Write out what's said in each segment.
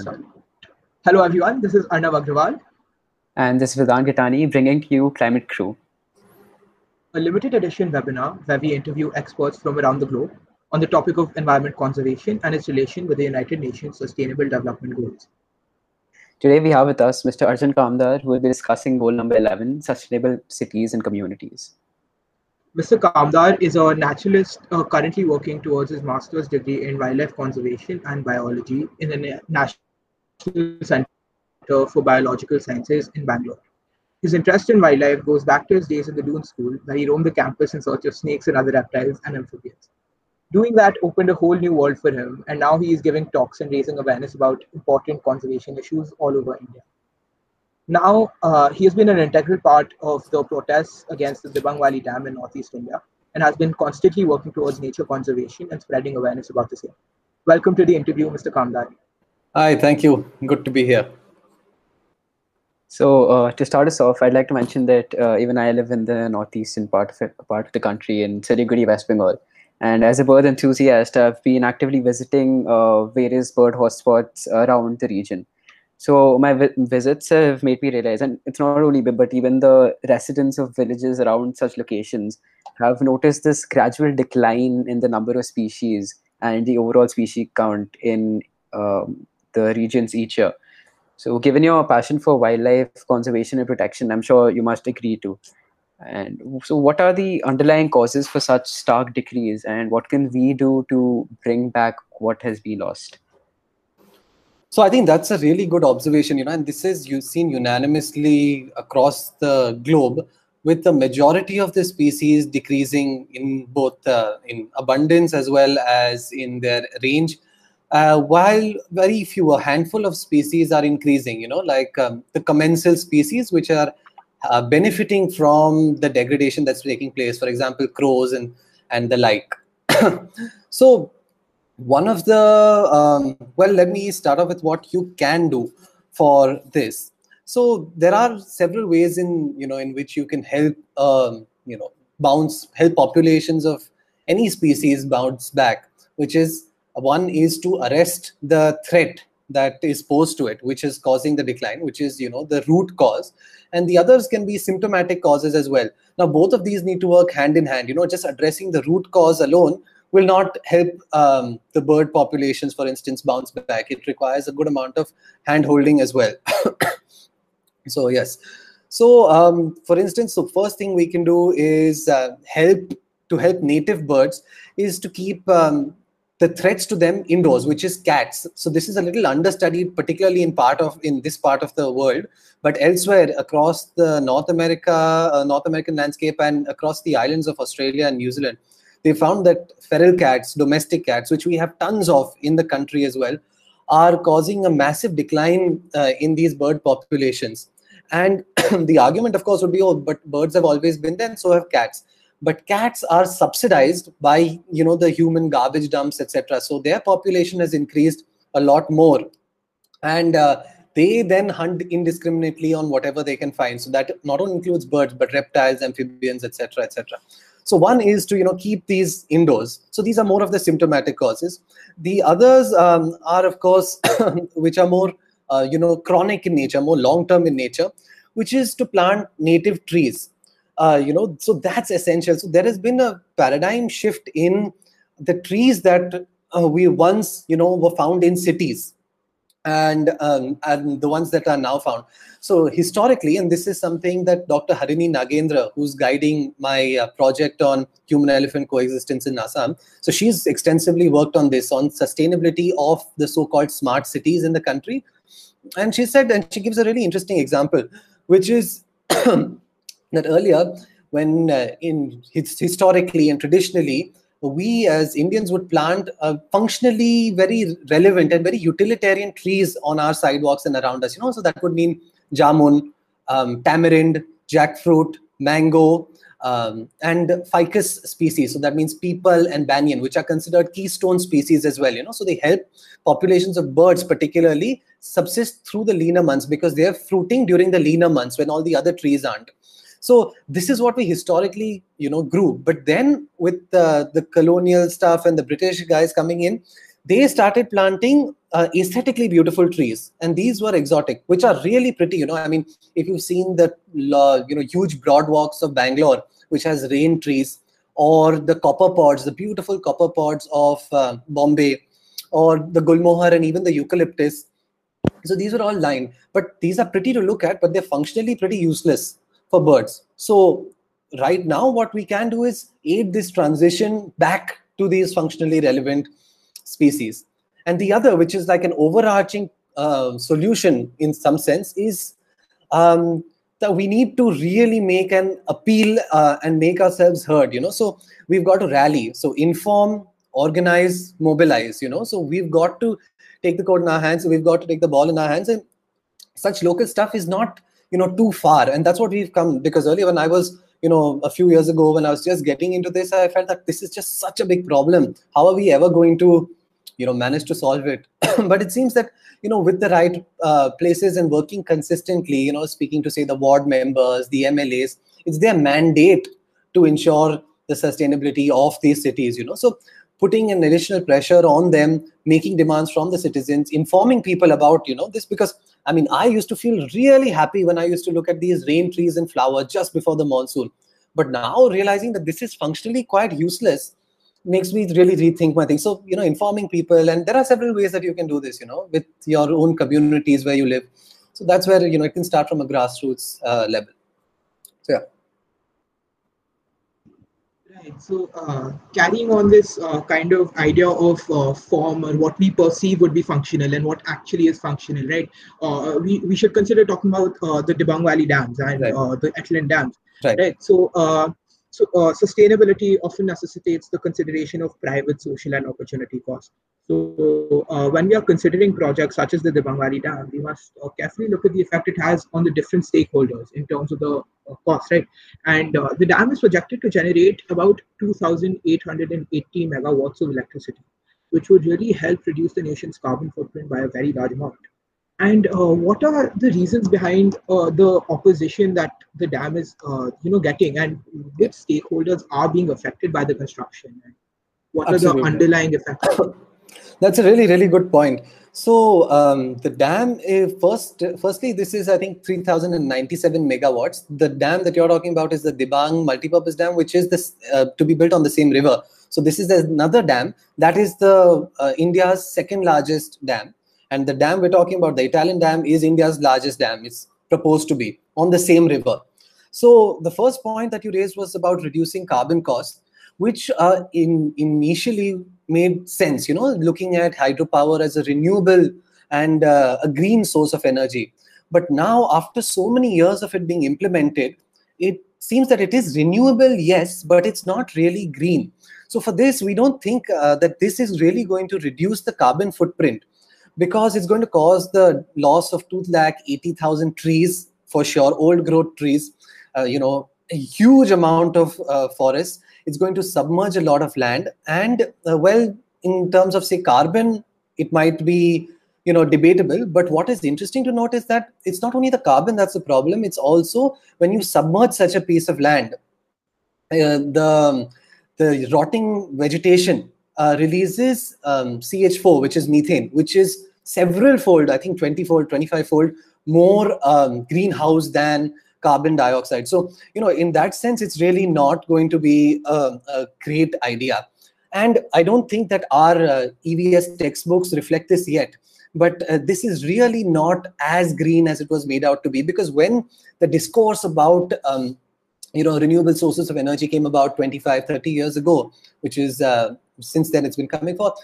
Sorry. Hello, everyone. This is Arnav Agrawal. And this is Vedant Gitani bringing to you Climate Crew, a limited edition webinar where we interview experts from around the globe on the topic of environment conservation and its relation with the United Nations Sustainable Development Goals. Today we have with us Mr. Arjun Kamdar, who will be discussing goal number 11, sustainable cities and communities. Mr. Kamdar is a naturalist uh, currently working towards his master's degree in wildlife conservation and biology in the National Center for Biological Sciences in Bangalore. His interest in wildlife goes back to his days at the Doon School, where he roamed the campus in search of snakes and other reptiles and amphibians. Doing that opened a whole new world for him, and now he is giving talks and raising awareness about important conservation issues all over India. Now, uh, he has been an integral part of the protests against the Dibang Valley Dam in Northeast India and has been constantly working towards nature conservation and spreading awareness about the same. Welcome to the interview, Mr. Kamdar. Hi, thank you. Good to be here. So uh, to start us off, I'd like to mention that uh, even I live in the northeastern part of it, part of the country in Siliguri, West Bengal. And as a bird enthusiast, I've been actively visiting uh, various bird hotspots around the region. So my vi- visits have made me realize, and it's not only but even the residents of villages around such locations have noticed this gradual decline in the number of species and the overall species count in um, the regions each year. So, given your passion for wildlife conservation and protection, I'm sure you must agree to. And so, what are the underlying causes for such stark decrease, and what can we do to bring back what has been lost? So I think that's a really good observation, you know, and this is you've seen unanimously across the globe with the majority of the species decreasing in both uh, in abundance as well as in their range, uh, while very few, a handful of species are increasing, you know, like um, the commensal species, which are uh, benefiting from the degradation that's taking place, for example, crows and, and the like. so one of the um, well let me start off with what you can do for this so there are several ways in you know in which you can help um, you know bounce help populations of any species bounce back which is one is to arrest the threat that is posed to it which is causing the decline which is you know the root cause and the others can be symptomatic causes as well now both of these need to work hand in hand you know just addressing the root cause alone will not help um, the bird populations, for instance, bounce back. It requires a good amount of hand holding as well. so yes. So um, for instance, the first thing we can do is uh, help to help native birds is to keep um, the threats to them indoors, which is cats. So this is a little understudied, particularly in part of in this part of the world, but elsewhere across the North America, uh, North American landscape, and across the islands of Australia and New Zealand, they found that feral cats, domestic cats, which we have tons of in the country as well, are causing a massive decline uh, in these bird populations. And the argument, of course, would be, oh, but birds have always been there, and so have cats. But cats are subsidized by, you know, the human garbage dumps, etc. So their population has increased a lot more, and uh, they then hunt indiscriminately on whatever they can find. So that not only includes birds, but reptiles, amphibians, etc., etc. So one is to you know keep these indoors. So these are more of the symptomatic causes. The others um, are of course which are more uh, you know chronic in nature, more long term in nature, which is to plant native trees. Uh, you know, so that's essential. So there has been a paradigm shift in the trees that uh, we once you know were found in cities and um, and the ones that are now found. So historically, and this is something that Dr. Harini Nagendra, who's guiding my uh, project on human-elephant coexistence in Assam, so she's extensively worked on this on sustainability of the so-called smart cities in the country, and she said, and she gives a really interesting example, which is that earlier when uh, in historically and traditionally we as Indians would plant uh, functionally very relevant and very utilitarian trees on our sidewalks and around us. You know, so that would mean jamun, um, tamarind, jackfruit, mango, um, and ficus species. So that means peepal and banyan, which are considered keystone species as well. You know, so they help populations of birds, particularly, subsist through the leaner months because they are fruiting during the leaner months when all the other trees aren't. So this is what we historically, you know, grew. But then with the, the colonial stuff and the British guys coming in, they started planting uh, aesthetically beautiful trees. And these were exotic which are really pretty you know. I mean if you've seen the uh, you know huge broad walks of bangalore which has rain trees or the copper pods the beautiful copper pods of uh, bombay or the gulmohar and even the eucalyptus. So these are all lined. But these are pretty to look at but they're functionally pretty useless for birds. So right now what we can do is aid this transition back to these functionally relevant species. And the other which is like an overarching uh, solution in some sense is um, that we need to really make an appeal uh, and make ourselves heard you know. So we've got to rally. So inform organize mobilize you know. So we've got to take the code in our hands. We've got to take the ball in our hands. And such local stuff is not you know too far. And that's what we've come because earlier when i was you know a few years ago when i was just getting into this i felt that this is just such a big problem. How are we ever going to you know manage to solve it? But it seems that you know with the right uh, places and working consistently you know speaking to say the ward members the mlas it's their mandate to ensure the sustainability of these cities you know. So putting an additional pressure on them making demands from the citizens informing people about you know this because i mean i used to feel really happy when i used to look at these rain trees and flower just before the monsoon. But now realizing that this is functionally quite useless makes me really rethink my thing. So you know informing people and there are several ways that you can do this you know with your own communities where you live. So that's where you know it can start from a grassroots uh, level. So yeah Right. So, uh, carrying on this uh, kind of idea of uh, form or what we perceive would be functional and what actually is functional, right? Uh, we, we should consider talking about uh, the Dibang Valley dams and Right. uh, the Etalin dams, Right. right? So, uh, so uh, sustainability often necessitates the consideration of private, social, and opportunity costs. So, uh, when we are considering projects such as the Dibang Valley Dam, we must uh, carefully look at the effect it has on the different stakeholders in terms of the uh, cost, right? And uh, the dam is projected to generate about 2,880 megawatts of electricity, which would really help reduce the nation's carbon footprint by a very large amount. And uh, what are the reasons behind uh, the opposition that the dam is, uh, you know, getting, and which stakeholders are being affected by the construction? What are the underlying effects? That's a really, really good point. So um, the dam, is first, firstly, this is I think 3,097 megawatts. The dam that you're talking about is the Dibang multipurpose dam, which is this uh, to be built on the same river. So this is another dam that is the uh, India's second largest dam, and the dam we're talking about, the Etalin dam, is India's largest dam. It's proposed to be on the same river. So the first point that you raised was about reducing carbon costs, which uh, in initially made sense. You know, looking at hydropower as a renewable and uh, a green source of energy. But now, after so many years of it being implemented, it seems that it is renewable, yes, but it's not really green. So for this, we don't think uh, that this is really going to reduce the carbon footprint because it's going to cause the loss of 2 lakh 80,000 trees for sure, old growth trees, uh, you know, a huge amount of uh, forests. It's going to submerge a lot of land. And uh, well, in terms of say carbon, it might be you know debatable but what is interesting to note is that it's not only the carbon that's the problem it's also when you submerge such a piece of land uh, the the rotting vegetation uh, releases um, ch4 which is methane which is several fold i think 20 fold 25 fold more um, greenhouse than carbon dioxide. So you know in that sense it's really not going to be a, a great idea. And i don't think that our uh, evs textbooks reflect this yet but uh, this is really not as green as it was made out to be because when the discourse about um, you know renewable sources of energy came about 25 30 years ago which is uh, since then it's been coming forth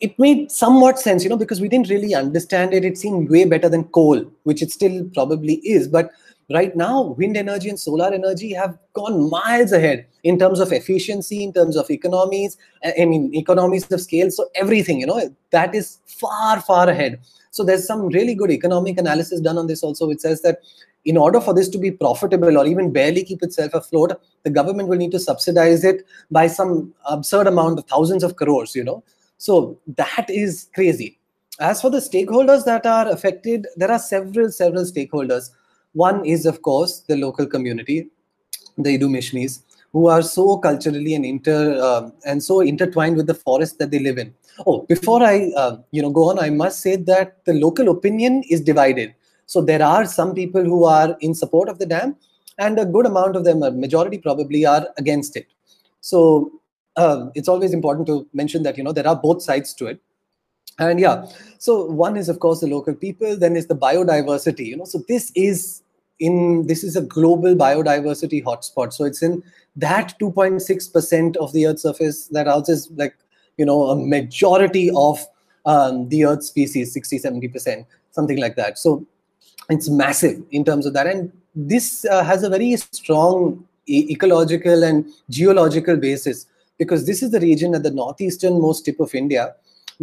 it made somewhat sense you know because we didn't really understand it. It seemed way better than coal which it still probably is. But right now wind energy and solar energy have gone miles ahead in terms of efficiency in terms of economies i mean economies of scale. So everything you know that is far far ahead. So there's some really good economic analysis done on this also which says that in order for this to be profitable or even barely keep itself afloat the government will need to subsidize it by some absurd amount of thousands of crores you know so that is crazy as for the stakeholders that are affected there are several several stakeholders one is, of course, the local community, the Idu Mishmis, who are so culturally and inter uh, and so intertwined with the forest that they live in. Oh, before I uh, you know go on, I must say that the local opinion is divided. So there are some people who are in support of the dam, and a good amount of them, a majority probably, are against it. So uh, it's always important to mention that you know there are both sides to it. And yeah so one is of course the local people then is the biodiversity you know. So this is in this is a global biodiversity hotspot. So it's in that 2.6% of the earth's surface that houses like you know a majority of um, the earth species 60 70% something like that. So it's massive in terms of that. And this uh, has a very strong e- ecological and geological basis because this is the region at the northeastern most tip of india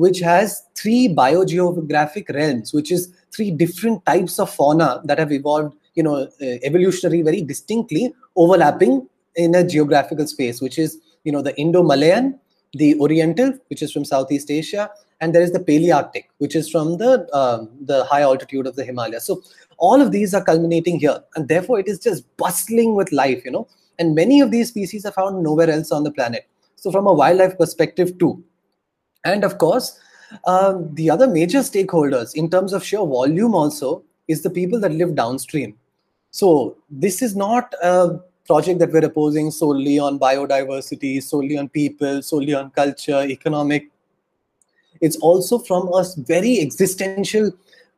which has three biogeographic realms which is three different types of fauna that have evolved you know uh, evolutionary very distinctly overlapping in a geographical space which is you know the indo-malayan the oriental which is from southeast asia and there is the palearctic which is from the um, the high altitude of the himalayas so all of these are culminating here and therefore it is just bustling with life you know and many of these species are found nowhere else on the planet so from a wildlife perspective too. And of course um, the other major stakeholders in terms of sheer volume also is the people that live downstream. So this is not a project that we're opposing solely on biodiversity solely on people solely on culture economic. It's also from a very existential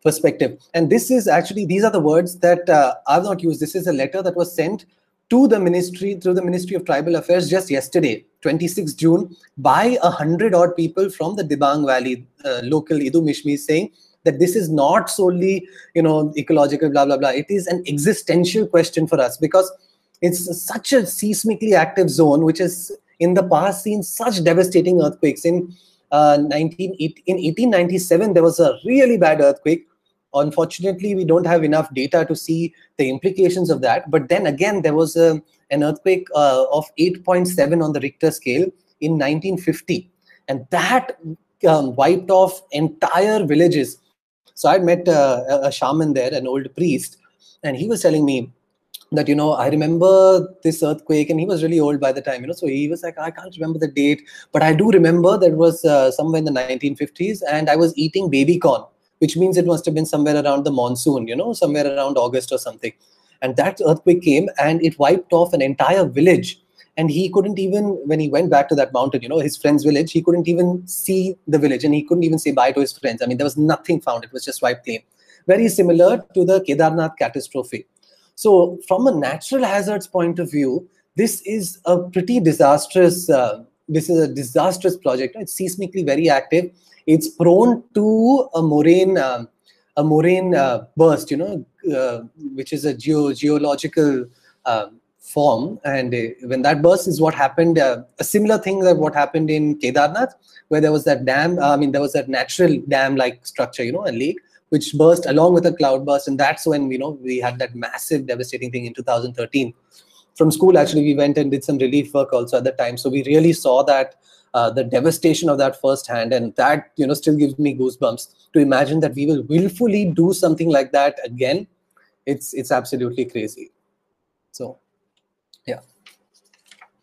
perspective. And this is actually these are the words that uh, i've not used. This is a letter that was sent to the ministry through the ministry of tribal affairs just yesterday 26 june by a hundred odd people from the dibang valley uh, local idu mishmi saying that this is not solely you know ecological blah blah blah. It is an existential question for us because it's such a seismically active zone which has in the past seen such devastating earthquakes. In uh, 19 in 1897 there was a really bad earthquake unfortunately we don't have enough data to see the implications of that. But then again there was a, an earthquake uh, of 8.7 on the richter scale in 1950 and that um, wiped off entire villages. So i met uh, a shaman there an old priest and he was telling me that you know i remember this earthquake and he was really old by the time you know so he was like i can't remember the date but i do remember that was uh, somewhere in the 1950s and i was eating baby corn which means it must have been somewhere around the monsoon, you know, somewhere around August or something. And that earthquake came and it wiped off an entire village. And he couldn't even, when he went back to that mountain, you know, his friend's village, he couldn't even see the village and he couldn't even say bye to his friends. I mean, there was nothing found, it was just wiped clean. Very similar to the Kedarnath catastrophe. So, from a natural hazards point of view, this is a pretty disastrous. Uh, this is a disastrous project. It's seismically very active it's prone to a moraine um, a moraine uh, burst you know uh, which is a geo geological um, form. And uh, when that burst is what happened uh, a similar thing that what happened in kedarnath where there was that dam i mean there was that natural dam like structure you know a lake which burst along with a cloud burst. And that's when you know we had that massive devastating thing in 2013 from school actually we went and did some relief work also at the time. So we really saw that uh, the devastation of that firsthand, and that you know still gives me goosebumps to imagine that we will willfully do something like that again. It's it's absolutely crazy. So, yeah.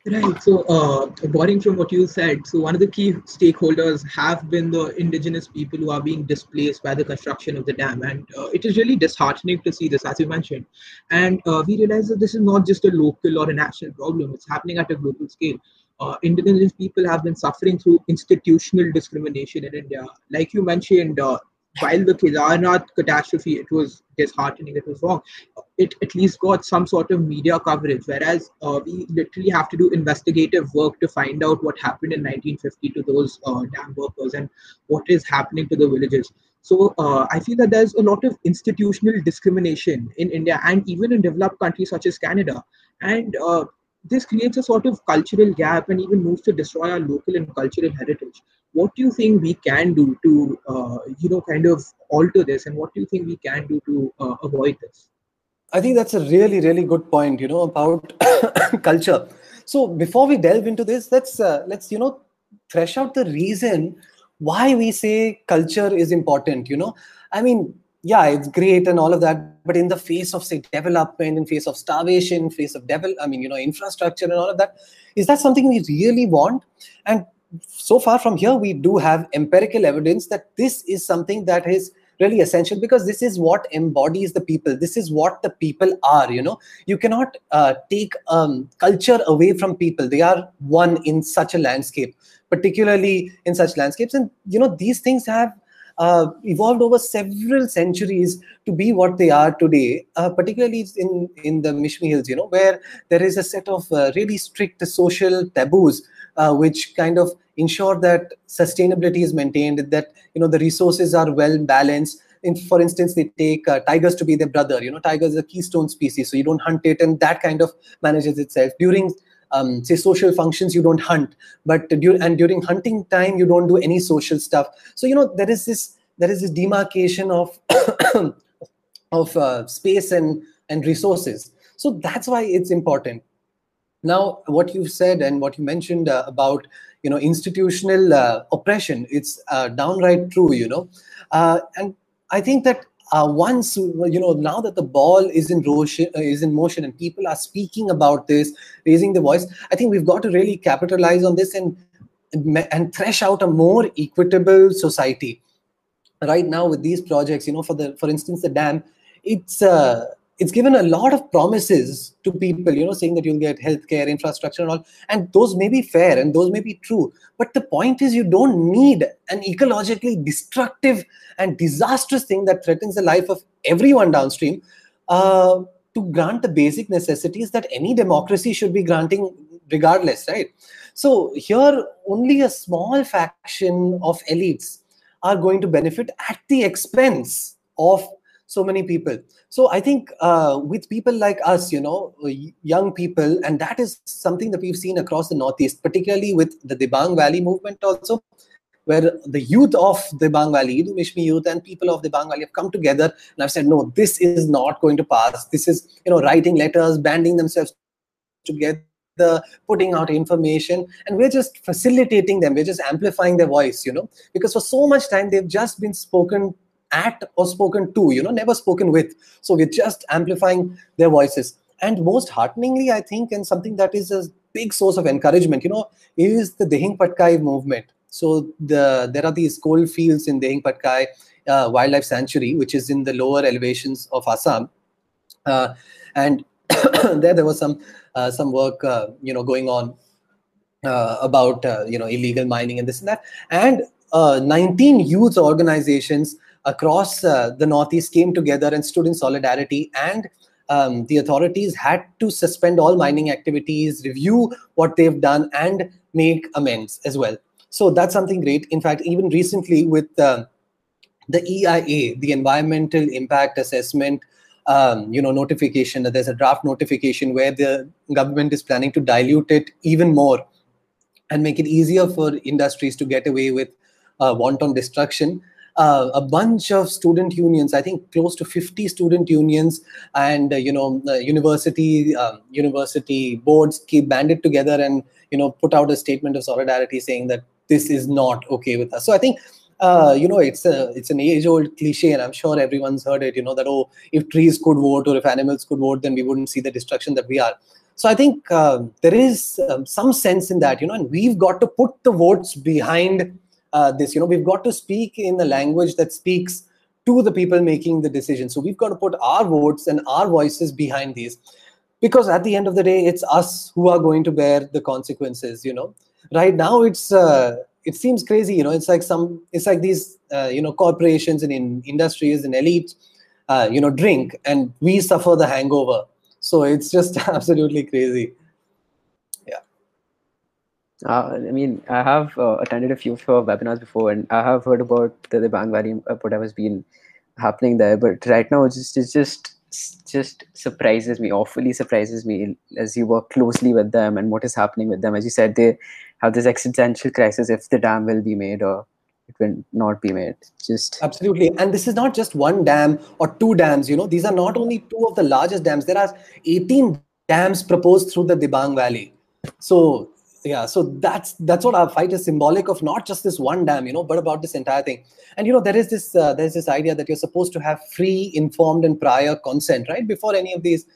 Right. So, uh, borrowing from what you said, so one of the key stakeholders have been the indigenous people who are being displaced by the construction of the dam, and uh, it is really disheartening to see this, as you mentioned. And uh, we realize that this is not just a local or a national problem; it's happening at a global scale uh, indigenous people have been suffering through institutional discrimination in India. Like you mentioned, uh, while the Kedarnath catastrophe, it was disheartening, it was wrong, it at least got some sort of media coverage, whereas uh, we literally have to do investigative work to find out what happened in 1950 to those uh, dam workers and what is happening to the villages. So uh, I feel that there's a lot of institutional discrimination in India and even in developed countries such as Canada. And uh, this creates a sort of cultural gap and even moves to destroy our local and cultural heritage. What do you think we can do to, uh, you know, kind of alter this, and what do you think we can do to uh, avoid this? I think that's a really, really good point. You know about culture. So before we delve into this, let's uh, let's you know thresh out the reason why we say culture is important. You know, I mean, yeah, it's great and all of that, but in the face of say development, in face of starvation, face of devil, I mean, you know, infrastructure and all of that, is that something we really want? And so far from here, we do have empirical evidence that this is something that is really essential because this is what embodies the people. This is what the people are you know. You cannot uh, take um, culture away from people. They are one in such a landscape particularly in such landscapes. And you know these things have uh, evolved over several centuries to be what they are today, uh, particularly in, in the Mishmi Hills, you know, where there is a set of uh, really strict social taboos uh, which kind of ensure that sustainability is maintained, that, you know, the resources are well balanced. In, for instance, they take uh, tigers to be their brother. You know, tigers is a keystone species, so you don't hunt it, and that kind of manages itself. During um, say social functions you don't hunt but during and during hunting time you don't do any social stuff. So you know there is this there is this demarcation of of uh, space and and resources. So that's why it's important. Now what you've said and what you mentioned uh, about you know institutional uh, oppression it's uh, downright true you know. Uh, and i think that uh, once you know now that the ball is in motion uh, is in motion and people are speaking about this raising the voice i think we've got to really capitalize on this and and thresh out a more equitable society. Right now with these projects you know for the for instance the dam it's uh, it's given a lot of promises to people you know saying that you'll get healthcare infrastructure and all and those may be fair and those may be true. But the point is you don't need an ecologically destructive and disastrous thing that threatens the life of everyone downstream uh, to grant the basic necessities that any democracy should be granting regardless right? So here only a small faction of elites are going to benefit at the expense of so many people so i think uh, with people like us you know young people and that is something that we've seen across the northeast particularly with the dibang valley movement also where the youth of the Dibang Valley, the Mishmi youth and people of the Dibang Valley have come together and I've said, no, this is not going to pass. This is, you know, writing letters, banding themselves together, putting out information, and we're just facilitating them. We're just amplifying their voice, you know, because for so much time they've just been spoken at or spoken to, you know, never spoken with. So we're just amplifying their voices. And most hearteningly, I think, and something that is a big source of encouragement, you know, is the Dehing Patkai movement. So the there are these coal fields in Dehing Patkai uh, Wildlife Sanctuary, which is in the lower elevations of Assam. Uh, and there, there was some uh, some work, uh, you know, going on uh, about uh, you know illegal mining and this and that. And 19 youth organizations across uh, the Northeast came together and stood in solidarity and um, the authorities had to suspend all mining activities, review what they've done, and make amends as well. So that's something great. In fact, even recently with uh, the EIA, the Environmental Impact Assessment, um, you know, notification. that There's a draft notification where the government is planning to dilute it even more and make it easier for industries to get away with uh, wanton destruction uh, a bunch of student unions i think close to 50 student unions and uh, you know university um, university boards keep banded together and you know put out a statement of solidarity saying that this is not okay with us. So i think uh, you know it's a it's an age old cliche and i'm sure everyone's heard it you know that oh if trees could vote or if animals could vote then we wouldn't see the destruction that we are. So i think uh, there is um, some sense in that you know and we've got to put the votes behind uh, this you know we've got to speak in the language that speaks to the people making the decision. So we've got to put our votes and our voices behind these because at the end of the day it's us who are going to bear the consequences you know. Right now it's uh, it seems crazy you know. It's like some it's like these uh, you know corporations and in industries and elite uh, you know drink and we suffer the hangover. So it's just absolutely crazy uh, I mean, I have uh, attended a few of webinars before, and I have heard about the, Dibang Valley, uh, whatever's been happening there. But right now, it just it just just surprises me, awfully surprises me, as you work closely with them and what is happening with them. As you said, they have this existential crisis if the dam will be made or it will not be made. Just absolutely, and this is not just one dam or two dams. You know, these are not only two of the largest dams. There are 18 dams proposed through the Dibang Valley. So yeah so that's that's what our fight is symbolic of not just this one dam you know but about this entire thing. And you know there is this uh, there's this idea that you're supposed to have free informed and prior consent right? Before any of these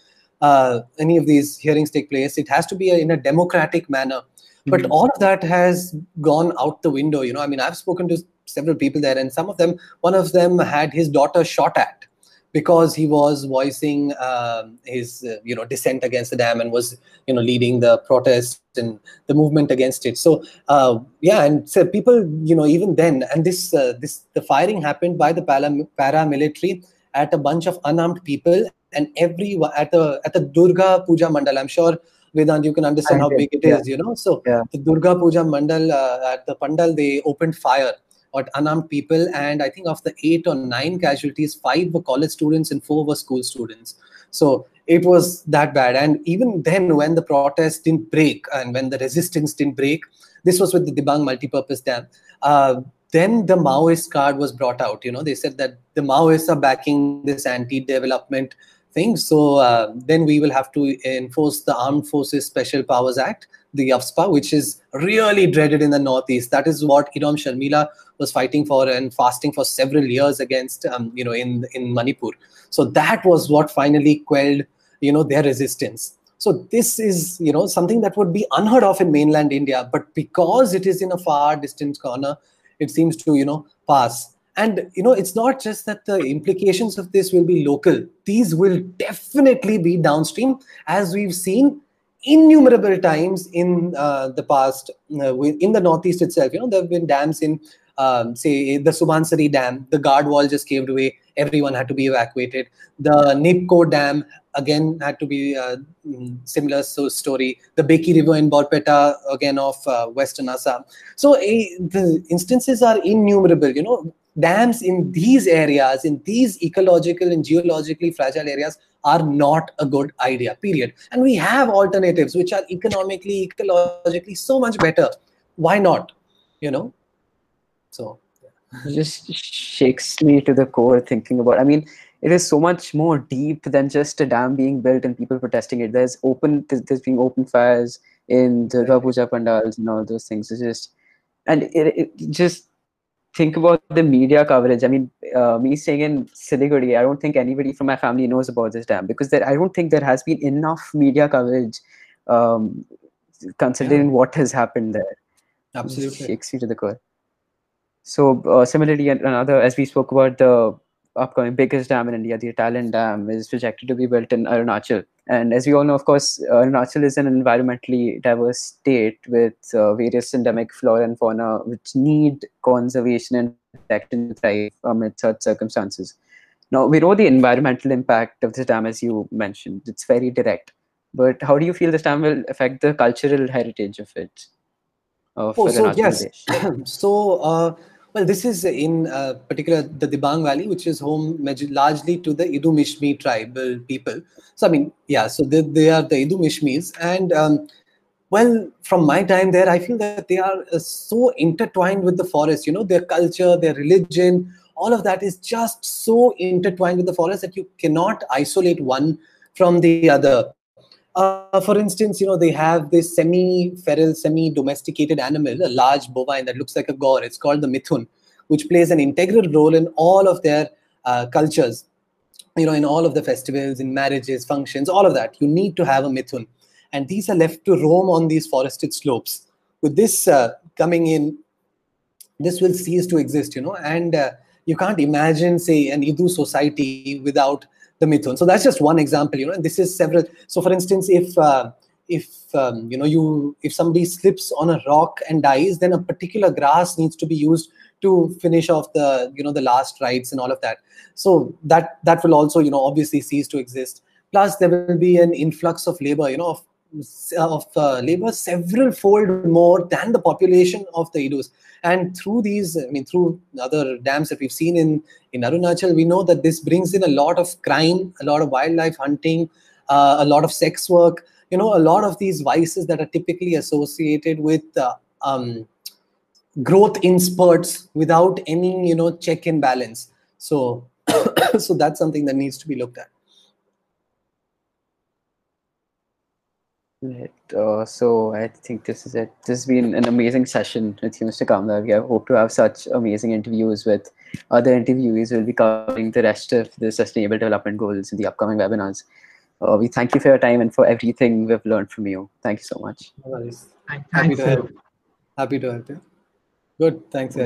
uh, any of these hearings take place it has to be a, in a democratic manner. But mm-hmm. all of that has gone out the window you know. I mean i've spoken to several people there and some of them one of them had his daughter shot at because he was voicing uh, his uh, you know dissent against the dam and was you know leading the protest and the movement against it so uh, yeah and so people you know even then and this uh, this the firing happened by the para- paramilitary at a bunch of unarmed people and every at the at the durga puja mandal i'm sure Vedant, you can understand how big it is, yeah. you know. So yeah. the Durga Puja Mandal uh, at the Pandal, they opened fire at unarmed people, and I think of the eight or nine casualties, five were college students and four were school students. So it was that bad. And even then, when the protest didn't break and when the resistance didn't break, this was with the Dibang multipurpose dam. Uh, then the Maoist card was brought out. You know, they said that the Maoists are backing this anti-development thing. So uh, then we will have to enforce the Armed Forces Special Powers Act, the AFSPA, which is really dreaded in the Northeast. That is what Irom Sharmila was fighting for and fasting for several years against, um, you know, in in Manipur. So that was what finally quelled, you know, their resistance. So this is, you know, something that would be unheard of in mainland India, but because it is in a far distant corner, it seems to, you know, pass and you know it's not just that the implications of this will be local these will definitely be downstream as we've seen innumerable times in uh, the past uh, in the northeast itself you know there have been dams in um, say the Subansiri Dam, the guard wall just caved away. Everyone had to be evacuated. The Nipko Dam again had to be uh, mm, similar so story. The Beki River in Barpeta again of uh, Western Assam. So the instances are innumerable. You know, dams in these areas, in these ecological and geologically fragile areas, are not a good idea, period. And we have alternatives which are economically, ecologically so much better. Why not? You know? So it just shakes me to the core thinking about I mean, it is so much more deep than just a dam being built and people protesting it. There's open there's, there's being open fires in the Puja pandals and all those things. It's just and it, it just think about the media coverage. I mean, uh, me staying in Siliguri, I don't think anybody from my family knows about this dam because there, I don't think there has been enough media coverage um, considering yeah. what has happened there. Absolutely. Shakes you to the core. So uh, similarly, another, as we spoke about the upcoming biggest dam in India, the Etalin Dam, is projected to be built in Arunachal. And as we all know, of course, Arunachal is an environmentally diverse state with uh, various endemic flora and fauna which need conservation and protection to thrive amid such circumstances. Now, we know the environmental impact of this dam, as you mentioned. It's very direct. But how do you feel this dam will affect the cultural heritage of it? Of oh, so yes. so, uh, well, this is in uh, particular the Dibang Valley, which is home largely to the Idu Mishmi tribal people. So, I mean, yeah, so they, they are the Idu Mishmis. And, um, well, from my time there, I feel that they are uh, so intertwined with the forest, you know, their culture, their religion, all of that is just so intertwined with the forest that you cannot isolate one from the other. Uh, for instance, you know, they have this semi-feral, semi-domesticated animal, a large bovine that looks like a gaur. It's called the mithun, which plays an integral role in all of their uh, cultures. You know, in all of the festivals, in marriages, functions, all of that. You need to have a mithun. And these are left to roam on these forested slopes. With this uh, coming in, this will cease to exist, you know, and uh, you can't imagine, say, an Idu society without the mithun. So that's just one example, you know, and this is several. So for instance, if uh, if um, you know you if somebody slips on a rock and dies, then a particular grass needs to be used to finish off the you know the last rites and all of that. So that that will also you know obviously cease to exist. Plus there will be an influx of labor, you know, of of uh, labor several fold more than the population of the Idus. And through these, I mean, through other dams that we've seen in, in Arunachal, we know that this brings in a lot of crime, a lot of wildlife hunting, uh, a lot of sex work, you know, a lot of these vices that are typically associated with uh, um, growth in spurts without any, you know, check and balance. So, so that's something that needs to be looked at. Right. Uh, so I think this is it. This has been an amazing session with you, Mr. Kamdar. We hope to have such amazing interviews with other interviewees We'll be covering the rest of the sustainable development goals in the upcoming webinars. Uh, we thank you for your time and for everything we've learned from you. Thank you so much. No And Happy to help. Happy to help you. Good. Thanks, guys.